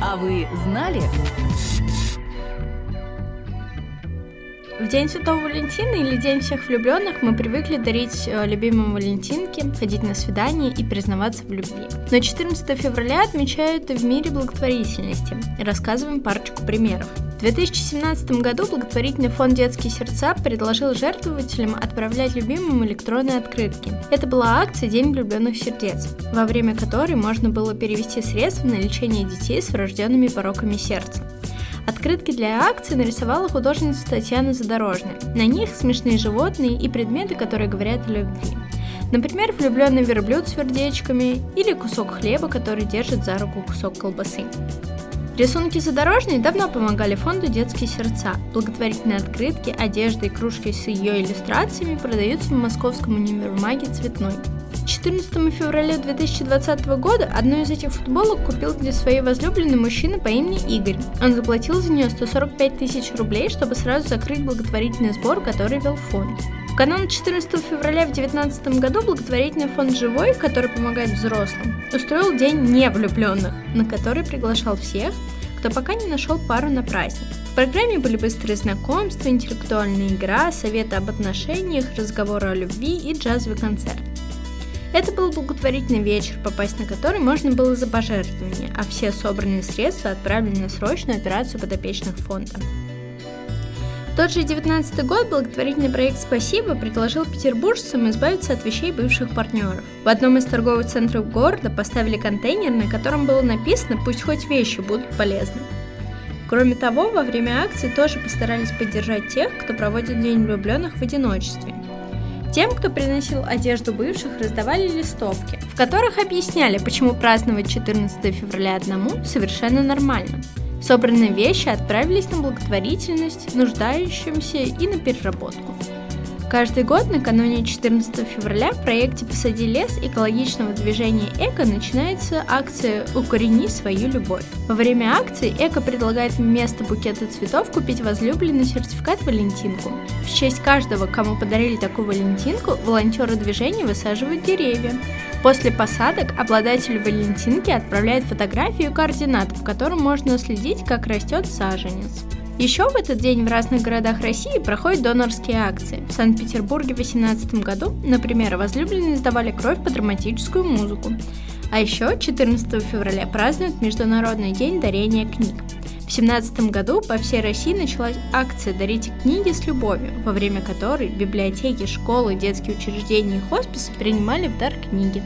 А вы знали? В День Святого Валентина или День всех влюбленных мы привыкли дарить э, любимым Валентинке, ходить на свидания и признаваться в любви. Но 14 февраля отмечают и в мире благотворительности. Рассказываем парочку примеров. В 2017 году благотворительный фонд «Детские сердца» предложил жертвователям отправлять любимым электронные открытки. Это была акция «День влюбленных сердец», во время которой можно было перевести средства на лечение детей с врожденными пороками сердца. Открытки для акции нарисовала художница Татьяна Задорожная. На них смешные животные и предметы, которые говорят о любви. Например, влюбленный верблюд с сердечками или кусок хлеба, который держит за руку кусок колбасы. Рисунки задорожной давно помогали фонду «Детские сердца». Благотворительные открытки, одежда и кружки с ее иллюстрациями продаются в московском универмаге «Цветной». 14 февраля 2020 года одну из этих футболок купил для своей возлюбленной мужчина по имени Игорь. Он заплатил за нее 145 тысяч рублей, чтобы сразу закрыть благотворительный сбор, который вел фонд. Канун 14 февраля в 2019 году благотворительный фонд «Живой», который помогает взрослым, устроил День невлюбленных, на который приглашал всех, кто пока не нашел пару на праздник. В программе были быстрые знакомства, интеллектуальная игра, советы об отношениях, разговоры о любви и джазовый концерт. Это был благотворительный вечер, попасть на который можно было за пожертвования, а все собранные средства отправлены на срочную операцию подопечных фонда. Тот же 19 год благотворительный проект «Спасибо» предложил петербуржцам избавиться от вещей бывших партнеров. В одном из торговых центров города поставили контейнер, на котором было написано «Пусть хоть вещи будут полезны». Кроме того, во время акции тоже постарались поддержать тех, кто проводит День влюбленных в одиночестве. Тем, кто приносил одежду бывших, раздавали листовки, в которых объясняли, почему праздновать 14 февраля одному совершенно нормально. Собранные вещи отправились на благотворительность нуждающимся и на переработку. Каждый год накануне 14 февраля в проекте «Посади лес» экологичного движения «Эко» начинается акция «Укорени свою любовь». Во время акции «Эко» предлагает вместо букета цветов купить возлюбленный сертификат «Валентинку». В честь каждого, кому подарили такую «Валентинку», волонтеры движения высаживают деревья. После посадок обладатель Валентинки отправляет фотографию и координаты, в котором можно следить, как растет саженец. Еще в этот день в разных городах России проходят донорские акции. В Санкт-Петербурге в 2018 году, например, возлюбленные сдавали кровь под драматическую музыку. А еще 14 февраля празднуют Международный день дарения книг. В 2017 году по всей России началась акция «Дарите книги с любовью», во время которой библиотеки, школы, детские учреждения и хосписы принимали в дар книги.